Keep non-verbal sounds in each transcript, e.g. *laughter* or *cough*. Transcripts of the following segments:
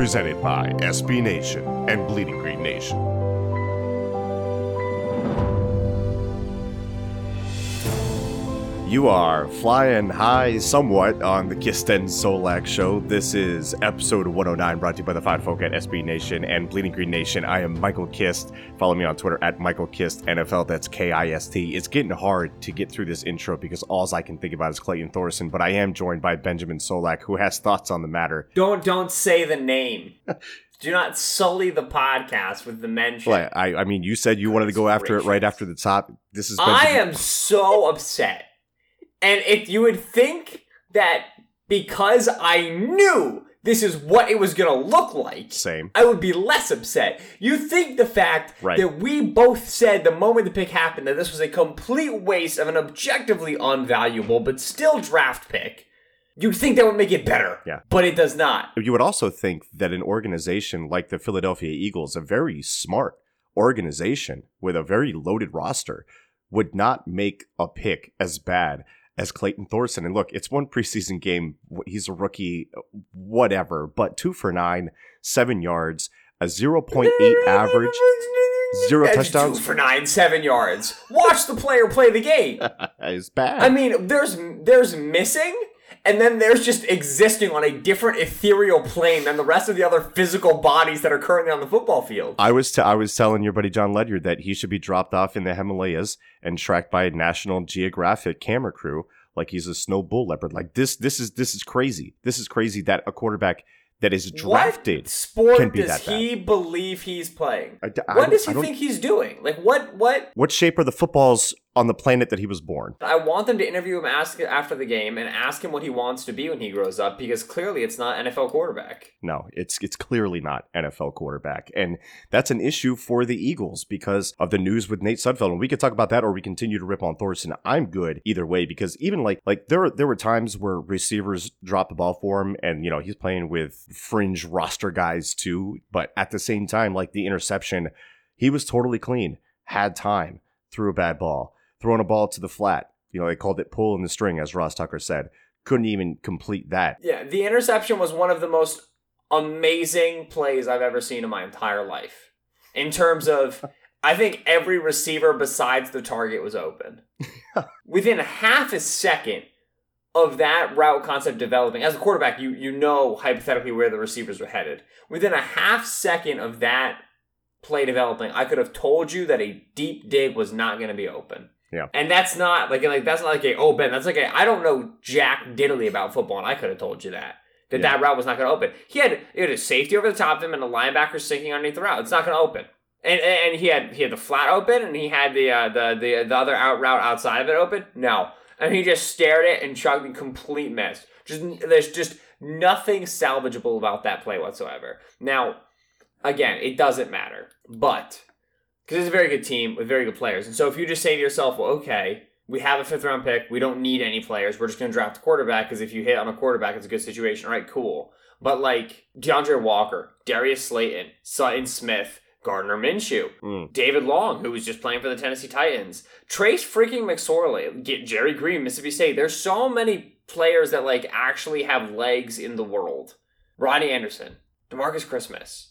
presented by SB Nation and Bleeding Green Nation. You are flying high somewhat on the Kist and Solak show. This is episode 109 brought to you by the fine folk at SB Nation and Bleeding Green Nation. I am Michael Kist. Follow me on Twitter at Michael Kist NFL. That's K I S T. It's getting hard to get through this intro because all I can think about is Clayton Thorson, but I am joined by Benjamin Solak, who has thoughts on the matter. Don't don't say the name. Do not sully the podcast with the mention. Well, I, I mean, you said you wanted to go after it right after the top. This is I am so upset. And if you would think that because I knew this is what it was gonna look like, same. I would be less upset. You think the fact Right. that we both said the moment the pick happened that this was a complete waste of an objectively unvaluable but still draft pick, you'd think that would make it better. Yeah. But it does not. You would also think that an organization like the Philadelphia Eagles, a very smart organization with a very loaded roster, would not make a pick as bad as Clayton Thorson. And look, it's one preseason game. He's a rookie, uh, whatever, but two for nine, seven yards, a 0.8 *laughs* average, zero That's touchdowns. two for nine, seven yards. Watch the player play the game. *laughs* is bad. I mean, there's there's missing, and then there's just existing on a different ethereal plane than the rest of the other physical bodies that are currently on the football field. I was t- I was telling your buddy John Ledyard that he should be dropped off in the Himalayas and tracked by a National Geographic camera crew like he's a snow bull leopard. Like this this is this is crazy. This is crazy that a quarterback that is drafted What sport can be does that he believe he's playing? I I what does he think he's doing? Like what what What shape are the footballs on the planet that he was born? I want them to interview him ask after the game and ask him what he wants to be when he grows up because clearly it's not NFL quarterback. No, it's it's clearly not NFL quarterback, and that's an issue for the Eagles because of the news with Nate Sudfeld. And we could talk about that, or we continue to rip on Thorson. I'm good either way because even like like there there were times where receivers dropped the ball for him, and you know he's playing with fringe roster guys too. But at the same time, like the interception, he was totally clean, had time, threw a bad ball, throwing a ball to the flat. You know they called it pull in the string, as Ross Tucker said. Couldn't even complete that. Yeah, the interception was one of the most amazing plays I've ever seen in my entire life. In terms of, *laughs* I think every receiver besides the target was open. *laughs* Within half a second of that route concept developing, as a quarterback, you you know hypothetically where the receivers were headed. Within a half second of that play developing, I could have told you that a deep dig was not going to be open. Yeah. And that's not like like that's not like a oh Ben that's like a I don't know jack diddly about football and I could have told you that that Yeah. that route was not going to open. He had he had a safety over the top of him and a linebacker sinking underneath the route. It's not going to open. And, and he had he had the flat open and he had the uh, the the the other out route outside of it open. No, and he just stared at it and chugged a complete mess. Just there's just nothing salvageable about that play whatsoever. Now, again, it doesn't matter, but because it's a very good team with very good players. And so if you just say to yourself, well, okay, we have a fifth round pick, we don't need any players, we're just going to draft a quarterback because if you hit on a quarterback, it's a good situation. All right, cool. But like DeAndre Walker, Darius Slayton, Sutton Smith, Gardner Minshew, Mm. David Long, who was just playing for the Tennessee Titans, Trace freaking McSorley, get Gerri Green, Mississippi State. There's so many players that like actually have legs in the world. Ronnie Anderson, Demarcus Christmas,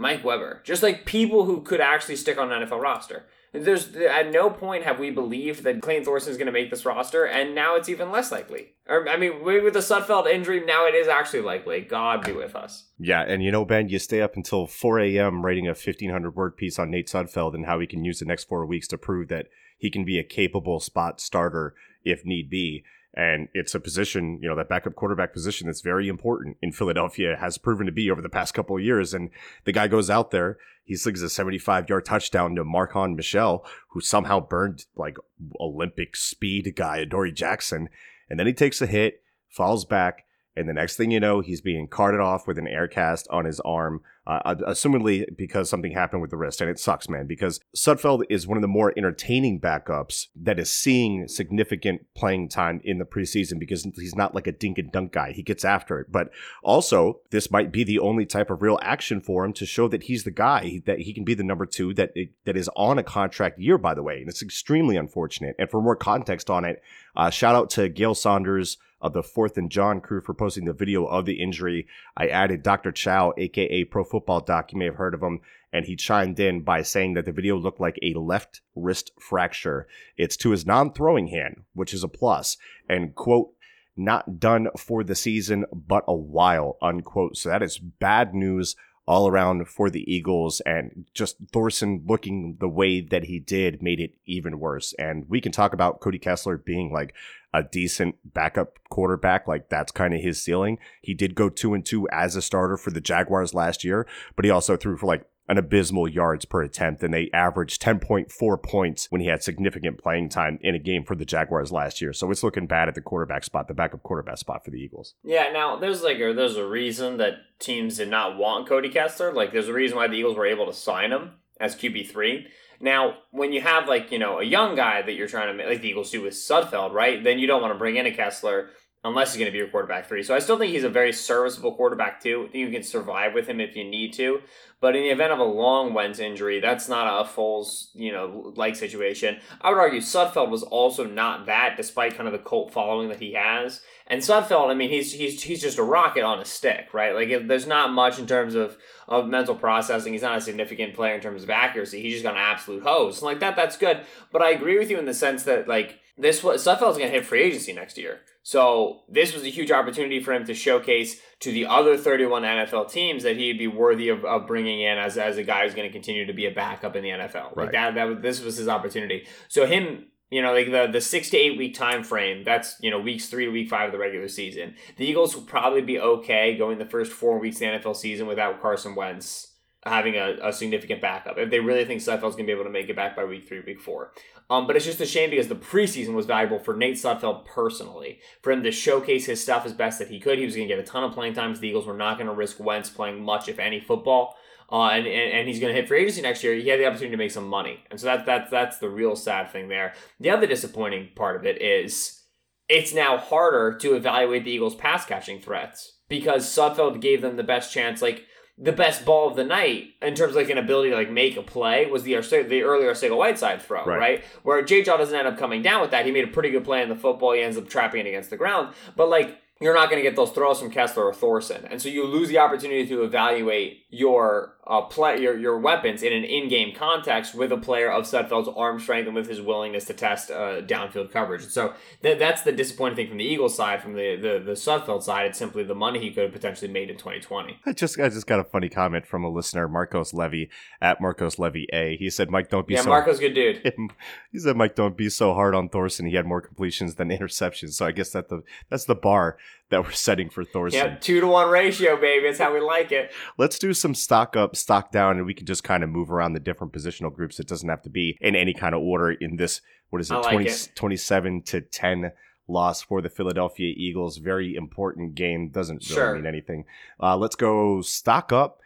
Mike Weber, just like people who could actually stick on an NFL roster. There's at no point have we believed that Clayton Thorson is going to make this roster, and now it's even less likely. Or I mean, with the Sudfeld injury, now it is actually likely. God be with us. Yeah, and you know, Ben, you stay up until 4 a.m. writing a 1,500 word piece on Nate Sudfeld and how he can use the next four weeks to prove that he can be a capable spot starter if need be. And it's a position, you know, that backup quarterback position that's very important in Philadelphia has proven to be over the past couple of years. And the guy goes out there, he slings a 75 yard touchdown to Marken Michel, who somehow burned like Olympic speed guy, Dory Jackson. And then he takes a hit, falls back, and the next thing you know, he's being carted off with an air cast on his arm, uh, assumedly because something happened with the wrist. And it sucks, man, because Sudfeld is one of the more entertaining backups that is seeing significant playing time in the preseason because he's not like a dink and dunk guy. He gets after it. But also, this might be the only type of real action for him to show that he's the guy, that he can be the number two that, that is on a contract year, by the way. And it's extremely unfortunate. And for more context on it, uh, shout out to Gail Saunders of the Fourth and John crew for posting the video of the injury. I added Dr. Chao, aka Pro Football Doc. You may have heard of him. And he chimed in by saying that the video looked like a left wrist fracture. It's to his non throwing hand, which is a plus. And quote, not done for the season, but a while, unquote. So that is bad news all around for the Eagles. And just Thorson looking the way that he did made it even worse. And we can talk about Cody Kessler being like a decent backup quarterback. Like that's kind of his ceiling. He did go two and two as a starter for the Jaguars last year, but he also threw for like an abysmal yards per attempt, and they averaged 10.4 points when he had significant playing time in a game for the Jaguars last year. So it's looking bad at the quarterback spot, the backup quarterback spot for the Eagles. Yeah, now there's like a, there's a reason that teams did not want Cody Kessler. Like there's a reason why the Eagles were able to sign him as QB three. Now, when you have like you know a young guy that you're trying to make, like the Eagles do with Sudfeld, right? Then you don't want to bring in a Kessler unless he's going to be your quarterback three. So I still think he's a very serviceable quarterback too. I think you can survive with him if you need to. But in the event of a long Wentz injury, that's not a Foles, you know, like situation. I would argue Sudfeld was also not that, despite kind of the cult following that he has. And Sudfeld, I mean, he's he's he's just a rocket on a stick, right? Like if, there's not much in terms of of mental processing. He's not a significant player in terms of accuracy. He's just got an absolute hose. like that, that's good. But I agree with you in the sense that like this was Sudfeld's going to hit free agency next year. So this was a huge opportunity for him to showcase to the other 31 NFL teams that he'd be worthy of, of bringing in as, as a guy who's going to continue to be a backup in the NFL. Like Right. that, that was, this was his opportunity. So him, you know, like the, the six to eight week time frame, that's, you know, weeks three to week five of the regular season. The Eagles will probably be okay going the first four weeks of the NFL season without Carson Wentz having a, a significant backup. If they really think Sudfeld's going to be able to make it back by week three, week four. Um, but it's just a shame because the preseason was valuable for Nate Sudfeld personally. For him to showcase his stuff as best that he could. He was going to get a ton of playing times. The Eagles were not going to risk Wentz playing much, if any, football. Uh, and, and, and he's going to hit free agency next year. He had the opportunity to make some money. And so that, that, that's the real sad thing there. The other disappointing part of it is it's now harder to evaluate the Eagles' pass catching threats because Sudfeld gave them the best chance. Like, the best ball of the night in terms of like an ability to like make a play was the the earlier Arcega Whiteside throw, Right. right. Where J. Jaw doesn't end up coming down with that. He made a pretty good play in the football. He ends up trapping it against the ground. But like you're not going to get those throws from Kessler or Thorson, and so you lose the opportunity to evaluate your uh, play your your weapons in an in-game context with a player of Sudfeld's arm strength and with his willingness to test uh, downfield coverage. And so th- that's the disappointing thing from the Eagles side. From the, the the Sudfeld side, it's simply the money he could have potentially made in 2020. I just I just got a funny comment from a listener, Marcos Levy at Marcos Levy A. He said, "Mike, don't be Yeah, so." Marco's good dude. *laughs* he said, "Mike, don't be so hard on Thorson. He had more completions than interceptions." So I guess that the that's the bar that we're setting for Thorson. Yeah, two to one ratio, baby. That's how we like it. Let's do some stock up, stock down, and we can just kind of move around the different positional groups. It doesn't have to be in any kind of order in this, what is it, like 20, it. 27 to 10 loss for the Philadelphia Eagles. Very important game. Doesn't really Sure. mean anything. Uh, let's go stock up.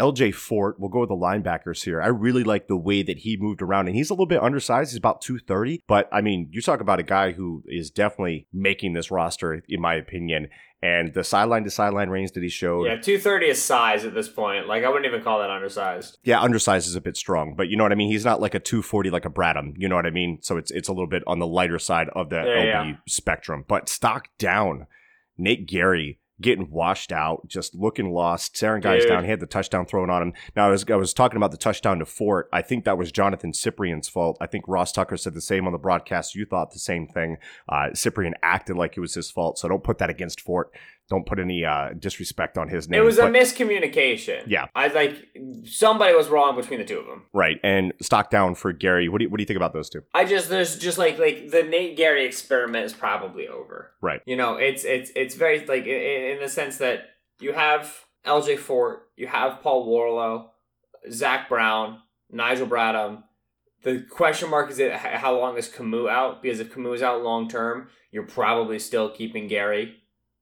LJ Fort, we'll go with the linebackers here. I really like the way that he moved around, and he's a little bit undersized. He's about 230, but I mean, you talk about a guy who is definitely making this roster, in my opinion. And the sideline to sideline range that he showed. Yeah, 230 is size at this point. Like, I wouldn't even call that undersized. Yeah, undersized is a bit strong, but you know what I mean? He's not like a 240 like a Bradham. You know what I mean? So it's it's a little bit on the lighter side of the Yeah, LB yeah. spectrum. But stock down. Nate Gerry getting washed out, just looking lost, staring guys down. He had the touchdown thrown on him. Now I was I was talking about the touchdown to Fort. I think that was Jonathan Cyprien's fault. I think Ross Tucker said the same on the broadcast. You thought the same thing. Uh, Cyprien acted like it was his fault, so don't put that against Fort. Don't put any uh, disrespect on his name. It was a but- miscommunication. Yeah. I like somebody was wrong between the two of them. right. And stock down for Gerry. What do you, what do you think about those two? I just there's just like like the Nate Gerry experiment is probably over. Right. You know, it's it's it's very like in, in the sense that you have LJ Fort, you have Paul Worrilow, Zach Brown, Nigel Bradham. The question mark is it how long is Kamu out? Because if Kamu is out long term, you're probably still keeping Gerry.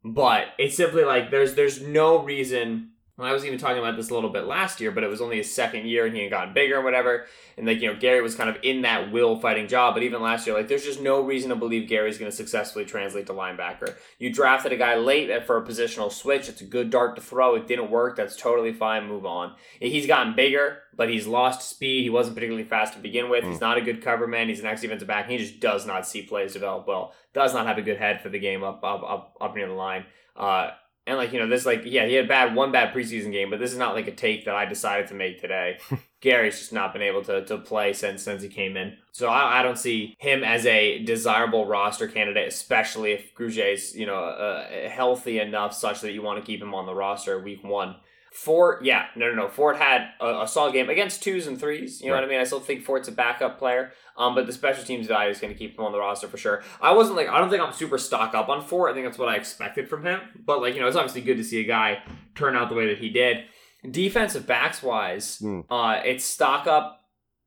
But it's simply like there's there's no reason. And I was even talking about this a little bit last year, but it was only his second year and he had gotten bigger and whatever. And like, you know, Gerry was kind of in that will fighting job. But even last year, like there's just no reason to believe Gerry's gonna successfully translate to linebacker. You drafted a guy late for a positional switch. It's a good dart to throw. It didn't work. That's totally fine. Move on. He's gotten bigger, but he's lost speed. He wasn't particularly fast to begin with. He's not a good cover man. He's an ex defensive back. He just does not see plays develop well. Does not have a good head for the game up up up, up near the line. Uh, and like you know, this like yeah, he had bad one bad preseason game, but this is not like a take that I decided to make today. *laughs* Gerry's just not been able to, to play since since he came in, so I, I don't see him as a desirable roster candidate, especially if Gruget's you know uh, healthy enough such that you want to keep him on the roster week one. Fort, yeah, no, no, no. Fort had a, a solid game against twos and threes. You know Right. what I mean? I still think Fort's a backup player. Um, but the special teams value is going to keep him on the roster for sure. I wasn't like, I don't think I'm super stock up on Fort. I think that's what I expected from him. But like, you know, it's obviously good to see a guy turn out the way that he did. Defensive backs wise, Hmm. uh, it's stock up.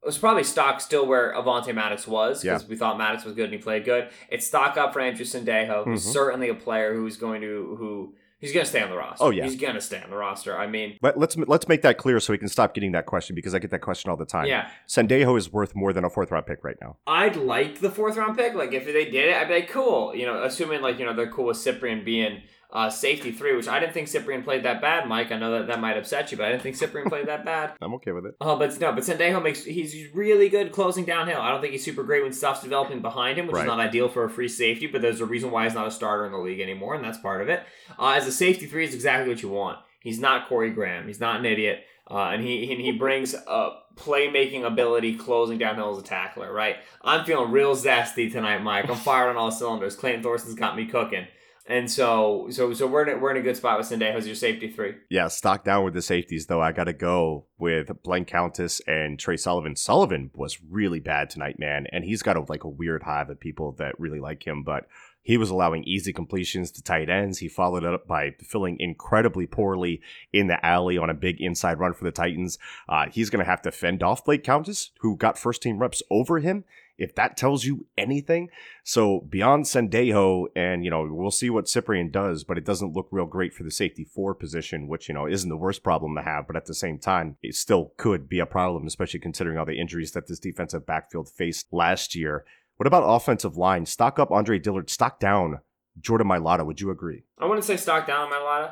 It was probably stock still where Avonte Maddox was because we thought Maddox was good and he played good. It's stock up for Andrew Sendejo, who's Mhm. certainly a player who's going to who he's going to stay on the roster. Oh, yeah. he's going to stay on the roster. I mean, Let, let's let's make that clear so we can stop getting that question because I get that question all the time. yeah, Sendejo is worth more than a fourth round pick right now. I'd like the fourth round pick. Like if they did it, I'd be like, cool. You know, assuming like you know they're cool with Cyprien being uh, safety three, which I didn't think Cyprien played that bad, Mike. I know that that might upset you, but I didn't think Cyprien played that bad. *laughs* I'm okay with it. Oh, but no, but Sendejo makes he's really good closing downhill. I don't think he's super great when stuff's developing behind him, which Right. is not ideal for a free safety. But there's a reason why he's not a starter in the league anymore, and that's part of it. Uh, as a safety three is exactly what you want. He's not Corey Graham. He's not an idiot, uh, and he and he brings a playmaking ability, closing downhill as a tackler. Right? I'm feeling real zesty tonight, Mike. I'm fired on all cylinders. Clayton Thorson's got me cooking. And so, so, so we're in a, we're in a good spot with Sendejo as your safety three. Yeah, stock down with the safeties though. I got to go with Blaine Countess and Tre Sullivan. Sullivan was really bad tonight, man, and he's got a, like a weird hive of people that really like him, but. He was allowing easy completions to tight ends. He followed it up by filling incredibly poorly in the alley on a big inside run for the Titans. Uh, he's going to have to fend off Blake Countess, who got first team reps over him. If that tells you anything, so beyond Sendejo, and you know, we'll see what Cyprien does, but it doesn't look real great for the safety four position, which you know isn't the worst problem to have, but at the same time, it still could be a problem, especially considering all the injuries that this defensive backfield faced last year. What about offensive line? Stock up Andre Dillard, stock down Jordan Mailata. Would you agree? I wouldn't say stock down on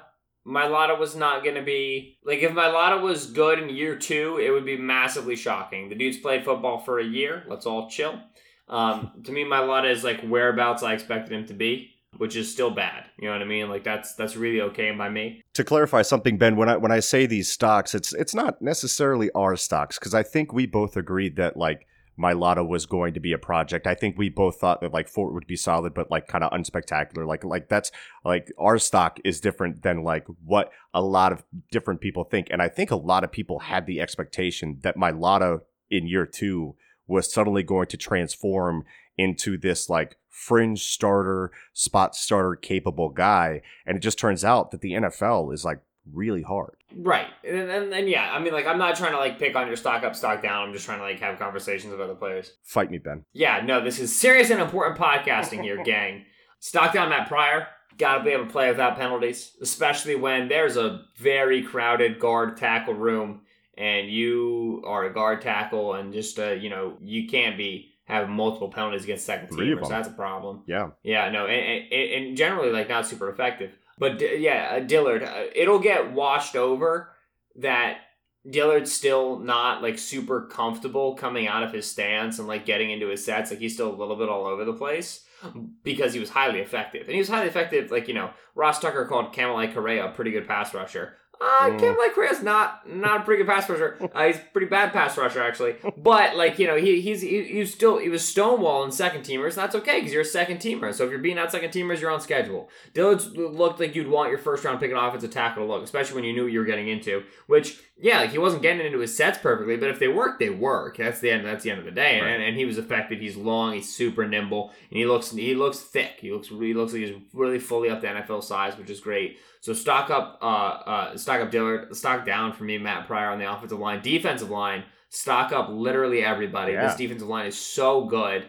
Mailata was not going to be like if Mailata was good in year two, it would be massively shocking. The dude's played football for a year. Let's all chill. Um, to me, Mailata is like whereabouts I expected him to be, which is still bad. You know what I mean? Like that's that's really okay by me. to clarify something, Ben, when I when I say these stocks, it's it's not necessarily our stocks because I think we both agreed that like Mailata was going to be a project. I think we both thought that like Fort would be solid, but like kind of unspectacular. Like like that's like our stock is different than like what a lot of different people think, and I think a lot of people had the expectation that Mailata in year two was suddenly going to transform into this like fringe starter, spot starter capable guy, and it just turns out that the NFL is like really hard. Right, and, and and yeah, I mean, like I'm not trying to like pick on your stock up, stock down. I'm just trying to like have conversations with other players. Fight me, Ben. Yeah, no, this is serious and important podcasting here, *laughs* gang. Stock down Matt Pryor. got to be able to play without penalties, especially when there's a very crowded guard tackle room and you are a guard tackle and just uh, you know you can't be having multiple penalties against second teamers. them. That's a problem. Yeah. Yeah, no, and, and, and generally like not super effective. But yeah, uh, Dillard, uh, it'll get washed over that Dillard's still not like super comfortable coming out of his stance and like getting into his sets. Like he's still a little bit all over the place because he was highly effective. And he was highly effective, like, you know, Ross Tucker called Kamalei Correa a pretty good pass rusher. Uh, Mm. Kamalei Correa's not not a pretty good pass rusher. *laughs* Uh, he's a pretty bad pass rusher actually. But like you know, he he's he, he was still he was stonewalling second teamers. That's okay because you're a second teamer. So if you're beating out second teamers, you're on schedule. Dillard looked like you'd want your first round pick an offensive tackle to look, especially when you knew what you were getting into. Which yeah, like he wasn't getting into his sets perfectly, but if they work, they work. That's the end. That's the end of the day. Right. And, and he was effective. He's long. He's super nimble, and he looks he looks thick. He looks he looks like he's really fully up to NFL size, which is great. So stock up, uh, uh, stock up Dillard, stock down for me, Matt Pryor on the offensive line, defensive line. Stock up literally everybody. Yeah. This defensive line is so good.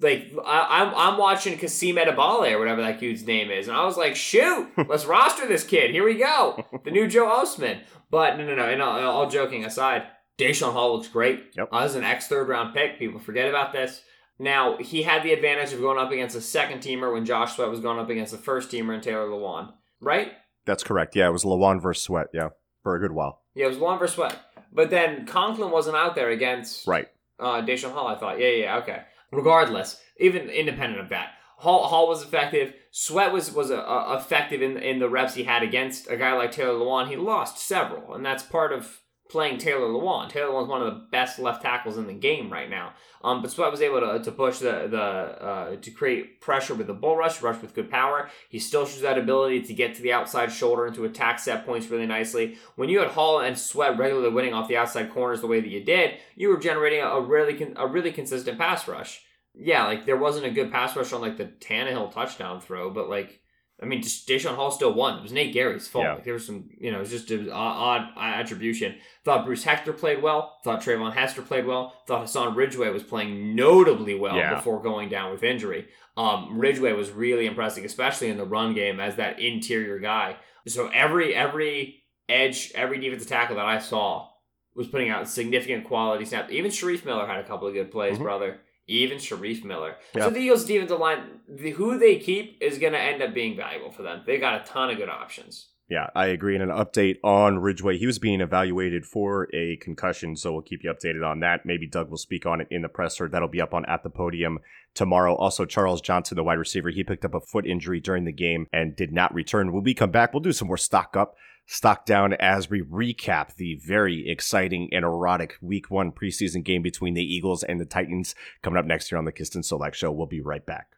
Like I, I'm, I'm watching Kasim Edebali or whatever that dude's name is, and I was like, shoot, *laughs* let's roster this kid. Here we go, the new Joe Ostman. But no, no, no. And all, all joking aside, Daeshon Hall looks great. Yep. Uh, this is an ex third round pick. People forget about this. Now he had the advantage of going up against a second teamer when Josh Sweat was going up against the first teamer and Taylor Lewan, right? That's correct. Yeah, it was Lewan versus Sweat. Yeah, for a good while. Yeah, it was Lewan versus Sweat. But then Conklin wasn't out there against Right. uh, Daeshon Hall. I thought, yeah, yeah, okay. Regardless, even independent of that, Hall, Hall was effective. Sweat was was uh, uh, effective in in the reps he had against a guy like Taylor Lewan. He lost several, and that's part of playing Taylor Lewan. Taylor Lewan's one of the best left tackles in the game right now. Um, but Sweat was able to, to push the the uh, to create pressure with the bull rush, rush with good power. He still shows that ability to get to the outside shoulder and to attack set points really nicely. When you had Hall and Sweat regularly winning off the outside corners the way that you did, you were generating a, really con- a really consistent pass rush. Yeah, like there wasn't a good pass rush on like the Tannehill touchdown throw, but like I mean, Daeshon Hall still won. It was Nate Gerry's fault. Yeah. Like, there was some, you know, it was just an odd, attribution. Thought Bruce Hector played well. Thought Treyvon Hester played well. Thought Hassan Ridgeway was playing notably well Yeah. before going down with injury. Um, Ridgeway was really impressive, especially in the run game as that interior guy. So every every edge, every defensive tackle that I saw was putting out significant quality snaps. Even Shareef Miller had a couple of good plays, Mhm. brother. Even Shareef Miller. Yeah. So the Eagles' defensive line, the, who they keep is going to end up being valuable for them. They got a ton of good options. Yeah, I agree. And an update on Ridgeway. He was being evaluated for a concussion, so we'll keep you updated on that. Maybe Doug will speak on it in the presser. That'll be up on At the Podium tomorrow. Also, Charles Johnson, the wide receiver, he picked up a foot injury during the game and did not return. When we come back, we'll do some more stock up, stock down as we recap the very exciting and erotic week one preseason game between the Eagles and the Titans coming up next year on the Kist and Solak Show. We'll be right back.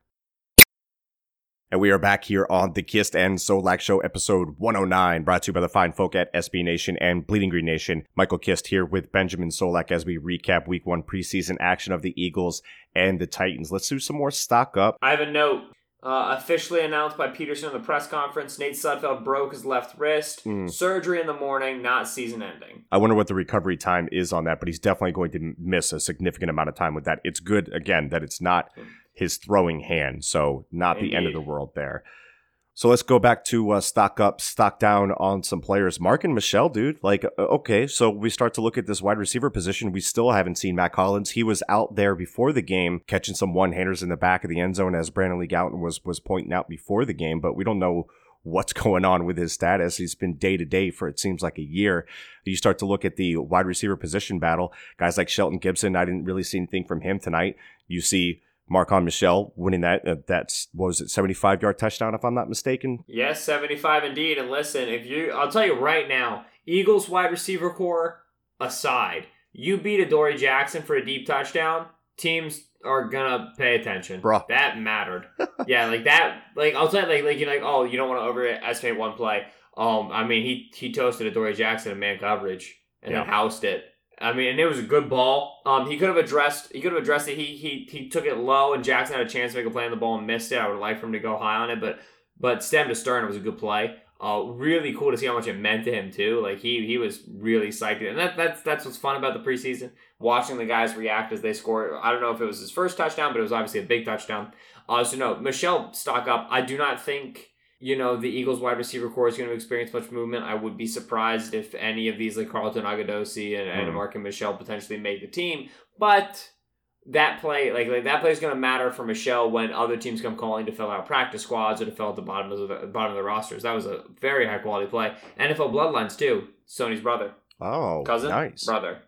And we are back here on the Kist and Solak Show, episode 109, brought to you by the fine folk at SB Nation and Bleeding Green Nation. Michael Kist here with Benjamin Solak as we recap week one preseason action of the Eagles and the Titans. Let's do some more stock up. I have a note. Uh, officially announced by Pederson in the press conference, Nate Sudfeld broke his left wrist. Mm. Surgery in the morning, not season ending. I wonder what the recovery time is on that, but he's definitely going to miss a significant amount of time with that. It's good, again, that it's not his throwing hand, so not the end of the world there. So let's go back to uh, stock up, stock down on some players. Marken Michel, dude. Like, okay, so we start to look at this wide receiver position. We still haven't seen Mack Hollins. He was out there before the game, catching some one handers in the back of the end zone, as Brandon Lee Gowton was was pointing out before the game. But we don't know what's *laughs* going on with his status. He's been day to day for it seems like a year. You start to look at the wide receiver position battle. Guys like Shelton Gibson, I didn't really see anything from him tonight. You see Marken Michel winning that. Uh, that's what was it, seventy five yard touchdown if I'm not mistaken. Yes, 75 indeed. And listen, if you, I'll tell you right now, Eagles wide receiver core aside, you beat Adoree Jackson for a deep touchdown, teams are gonna pay attention. Bruh. That mattered. *laughs* yeah, like that. Like I'll tell you, like like you're like, oh, you don't want to overestimate one play. Um, I mean, he he toasted Adoree Jackson in man coverage and then housed it. I mean, and it was a good ball. Um, he could have addressed. He could have addressed it. He he he took it low, and Jackson had a chance to make a play on the ball and missed it. I would like for him to go high on it, but but stem to stern, it was a good play. Uh, really cool to see how much it meant to him too. Like he he was really psyched, and that that's that's what's fun about the preseason. Watching the guys react as they score. I don't know if it was his first touchdown, but it was obviously a big touchdown. Uh, so no, Michel stock up. I do not think you know, the Eagles wide receiver core is going to experience much movement. I would be surprised if any of these, like Carlton Agudosi and, and Mhm. Marken Michel, potentially make the team. But that play, like, like that play is going to matter for Michel when other teams come calling to fill out practice squads or to fill out the bottom of the bottom of the rosters. That was a very high quality play. NFL bloodlines too. Sony's brother, Oh, cousin, nice. brother.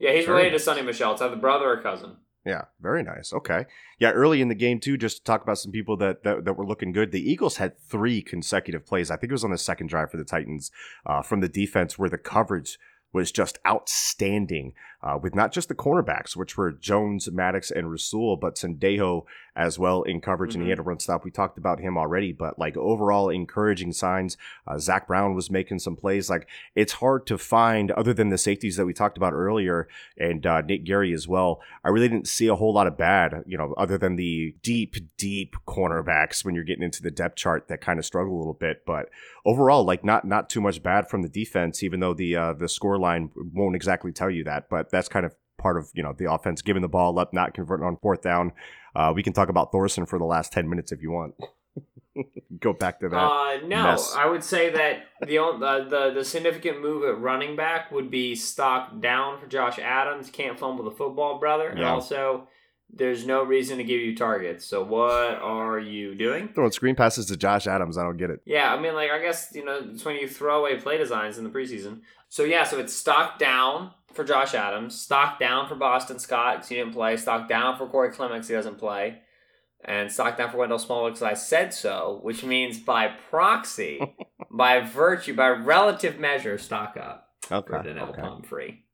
Yeah, he's Very related nice. to Sony Michel. It's either brother or cousin. Yeah, very nice. Okay. Yeah, early in the game too, just to talk about some people that, that that were looking good. The Eagles had three consecutive plays. I think it was on the second drive for the Titans uh, from the defense where the coverage was just outstanding uh, with not just the cornerbacks, which were Jones, Maddox, and Rasul, but Sendejo as well in coverage, and he Mhm. had a run stop. We talked about him already, but like overall encouraging signs. Uh, Zach Brown was making some plays. Like it's hard to find, other than the safeties that we talked about earlier, and uh, Nick Gerry as well. I really didn't see a whole lot of bad, you know, other than the deep, deep cornerbacks when you're getting into the depth chart that kind of struggle a little bit. But overall, like not not too much bad from the defense, even though the uh, the score line won't exactly tell you that. But that's kind of part of you know the offense giving the ball up, not converting on fourth down. Uh, we can talk about Thorson for the last ten minutes if you want. *laughs* Go back to that. Uh, no, mess. I would say that the, on- the the the significant move at running back would be stock down for Josh Adams. Can't fumble the football, brother. And also, there's no reason to give you targets. So what are you doing? Throwing screen passes to Josh Adams, I don't get it. Yeah, I mean, like I guess you know it's when you throw away play designs in the preseason. So yeah, so it's stock down for Josh Adams, stock down for Boston Scott because he didn't play, stock down for Corey Clements he doesn't play, and stock down for Wendell Smallwood because I said so, which means by proxy, *laughs* by virtue, by relative measure, stock up Okay. for Donnel okay. Pumphrey.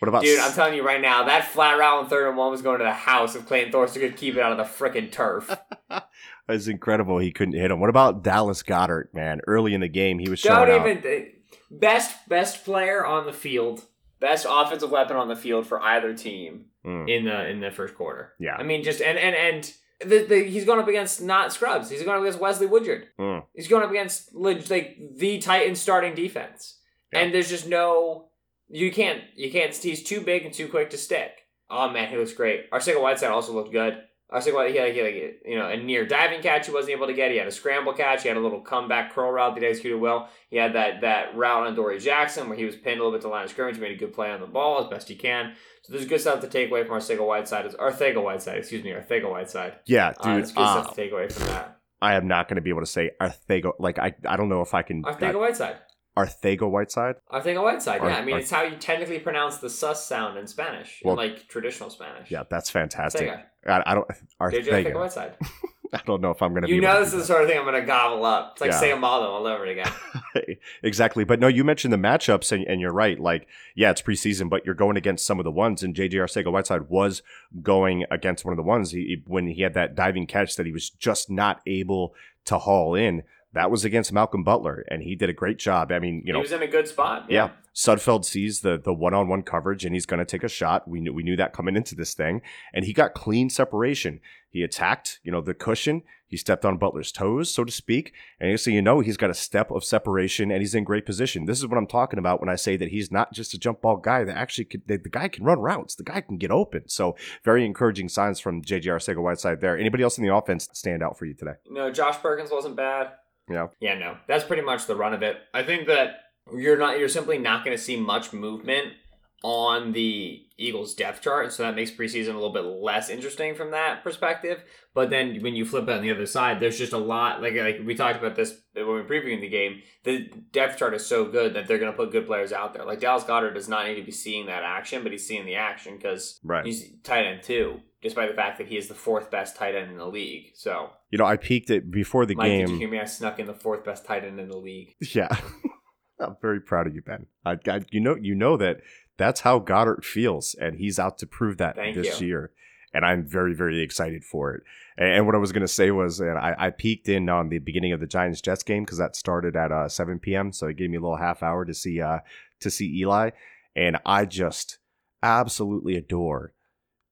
What about Dude, I'm telling you right now, that flat route on third and one was going to the house if Clayton Thorson could keep it out of the frickin' turf. *laughs* It's incredible he couldn't hit him. What about Dallas Goedert, man? Early in the game, he was showing Don't out. even eh, best best player on the field, best offensive weapon on the field for either team Mm, in the in the first quarter. Yeah. I mean, just and and and the, the, he's going up against not scrubs. He's going up against Wesley Woodyard. Mm. He's going up against like the Titans starting defense, Yeah. and there's just no you can't you can't. He's too big and too quick to stick. Oh man, he looks great. Arcega Whiteside also looked good. Arcega White, he had, he had like, you know a near diving catch he wasn't able to get. He had a scramble catch. He had a little comeback curl route that he executed well. He had that that route on Dory Jackson where he was pinned a little bit to the line of scrimmage. He made a good play on the ball as best he can. So there's good stuff to take away from Arcega Whiteside. Arcega Whiteside, excuse me, Arcega Whiteside. Yeah, Uh, dude. it's good uh, stuff to take away from that. I am not going to be able to say Arthego. Like I, I don't know if I can. Arcega Whiteside. Arthego Whiteside. Arcega Whiteside. Ar- Yeah, I mean Ar- it's how you technically pronounce the sus sound in Spanish, in like traditional Spanish. Yeah, that's fantastic. I, I don't. Arthego. Whiteside? *laughs* I don't know if I'm going to be. You know this is the sort of thing I'm going to gobble up. It's like Yeah. say Amado all over it again. *laughs* exactly. But no, you mentioned the matchups, and, and you're right. Like, yeah, it's preseason, but you're going against some of the ones, and JJ Arcega Whiteside was going against one of the ones. He- when he had that diving catch that he was just not able to haul in. That was against Malcolm Butler, and he did a great job. I mean, you know, he was in a good spot. Yeah. Sudfeld sees the the one on one coverage and he's going to take a shot. We knew we knew that coming into this thing, and he got clean separation. He attacked, you know, the cushion. He stepped on Butler's toes, so to speak, and so you know he's got a step of separation and he's in great position. This is what I'm talking about when I say that he's not just a jump ball guy. That actually could, the, the guy can run routes. The guy can get open. So very encouraging signs from JJ Arcega Whiteside there. Anybody else in the offense stand out for you today? No, Josh Perkins wasn't bad. Yeah. Yeah, no. That's pretty much the run of it. I think that you're not you're simply not going to see much movement on the Eagles depth chart, so that makes preseason a little bit less interesting from that perspective. But then when you flip it on the other side, there's just a lot like like we talked about this when we were previewing the game. The depth chart is so good that they're going to put good players out there. Like Dallas Goedert does not need to be seeing that action, but he's seeing the action because Right. he's tight end two, despite the fact that he is the fourth best tight end in the league. So You know, I peaked it before the Mike, game. did you hear me? I snuck in the fourth best tight end in the league. Yeah. *laughs* I'm very proud of you, Ben. I, I, you know, you know that that's how Goedert feels, and he's out to prove that Thank this you. year. And I'm very, very excited for it. And, and what I was going to say was, and I, I peeked in on the beginning of the Giants Jets game because that started at uh, 7 p.m. So it gave me a little half hour to see uh, to see Eli, and I just absolutely adore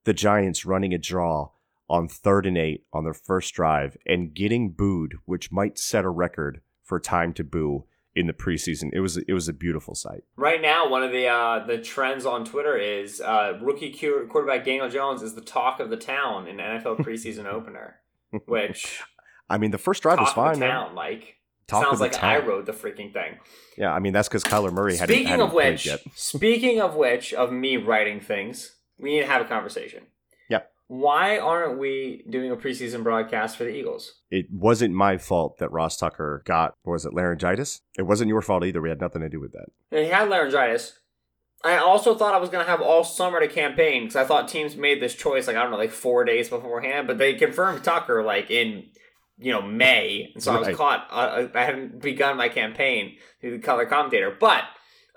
the Giants running a draw on third and eight on their first drive and getting booed, which might set a record for time to boo in the preseason. It was it was a beautiful sight. Right now, one of the uh, the trends on Twitter is uh, rookie quarterback Daniel Jones is the talk of the town in NFL *laughs* preseason opener. Which I mean, the first drive was talk of fine, the town, Mike. Talk Sounds like I town. wrote the freaking thing. Yeah, I mean that's because Kyler Murray hadn't, Speaking hadn't of which, *laughs* speaking of which, of me writing things, we need to have a conversation. Why aren't we doing a preseason broadcast for the Eagles? It wasn't my fault that Ross Tucker got, was it, laryngitis? It wasn't your fault either. We had nothing to do with that. And he had laryngitis. I also thought I was going to have all summer to campaign because I thought teams made this choice, like, I don't know, like four days beforehand, but they confirmed Tucker, like, in, you know, May. And so I was caught, uh, I hadn't begun my campaign through the color commentator. But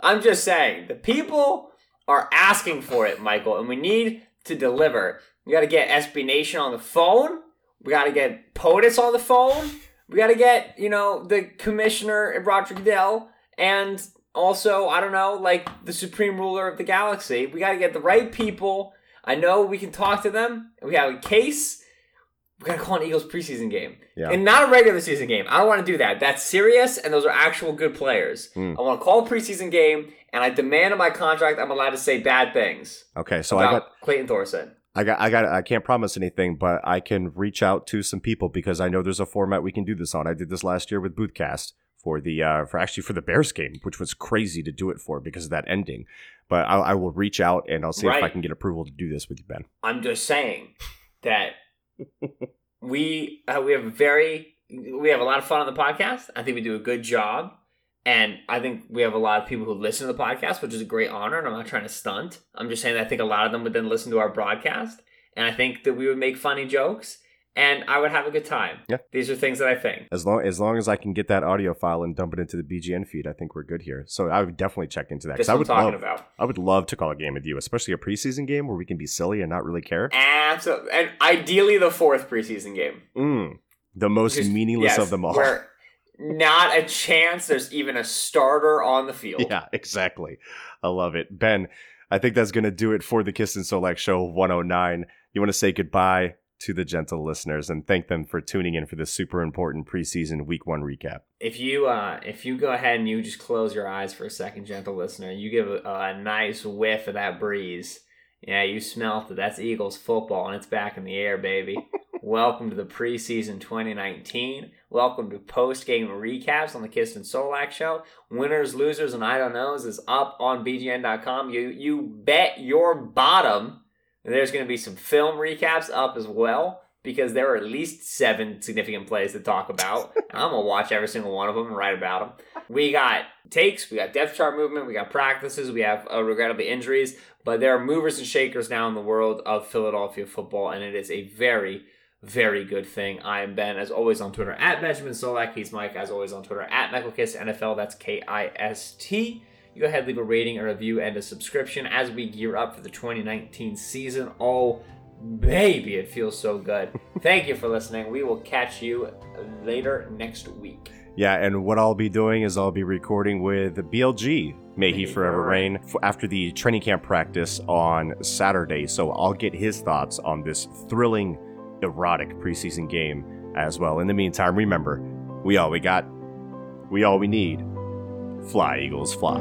I'm just saying, the people are asking for it, Michael, and we need to deliver. We got to get SB Nation on the phone. We got to get POTUS on the phone. We got to get, you know, the commissioner, Roger Goodell, and also, I don't know, like the supreme ruler of the galaxy. We got to get the right people. I know we can talk to them. We have a case. We got to call an Eagles preseason game. Yeah. And not a regular season game. I don't want to do that. That's serious, and those are actual good players. Hmm. I want to call a preseason game, and I demand in my contract I'm allowed to say bad things Okay, so I got Clayton Thorson. I got I got I can't promise anything, but I can reach out to some people because I know there's a format we can do this on. I did this last year with Boothcast for the uh for actually for the Bears game, which was crazy to do it for because of that ending. But I, I will reach out and I'll see if I can get approval to do this with you, Ben. I'm just saying that we uh, we have very we have a lot of fun on the podcast. I think we do a good job, and I think we have a lot of people who listen to the podcast, which is a great honor. And I'm not trying to stunt. I'm just saying that I think a lot of them would then listen to our broadcast, and I think that we would make funny jokes, and I would have a good time. Yeah. these are things that I think. As long as long as I can get that audio file and dump it into the BGN feed, I think we're good here. So I would definitely check into that That's because I would talking love about. I would love to call a game with you, especially a preseason game where we can be silly and not really care. Absolutely, and ideally the fourth preseason game. Mm, the most Just- meaningless yes, of them all. Where not a chance there's even a starter on the field. Yeah, exactly. I love it. Ben, I think that's going to do it for the Kist and Solak Show 109. You want to say goodbye to the gentle listeners and thank them for tuning in for this super important preseason week one recap. If you uh, if you go ahead and you just close your eyes for a second, gentle listener, you give a, a nice whiff of that breeze. Yeah, you smelt it. That's Eagles football, and it's back in the air, baby. *laughs* Welcome to the preseason 2019. Welcome to post game recaps on the Kist and Solak show. Winners, losers, and I don't knows is up on BGN.com. You you bet your bottom there's going to be some film recaps up as well because there are at least seven significant plays to talk about. I'm going to watch every single one of them and write about them. We got takes, we got depth chart movement, we got practices, we have uh, regrettably injuries, but there are movers and shakers now in the world of Philadelphia football, and it is a very, very good thing. I am Ben, as always, on Twitter at Benjamin Solak. He's Mike, as always, on Twitter at MichaelKist NFL. That's K I S T. You go ahead, leave a rating, a review, and a subscription as we gear up for the 2019 season. Oh, baby, it feels so good. *laughs* Thank you for listening. We will catch you later next week. Yeah, and what I'll be doing is I'll be recording with BLG, May He Forever Reign, after the training camp practice on Saturday. So I'll get his thoughts on this thrilling, erotic preseason game as well. In the meantime, remember, we all we got, we all we need. Fly, Eagles, fly.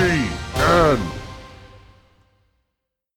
BGN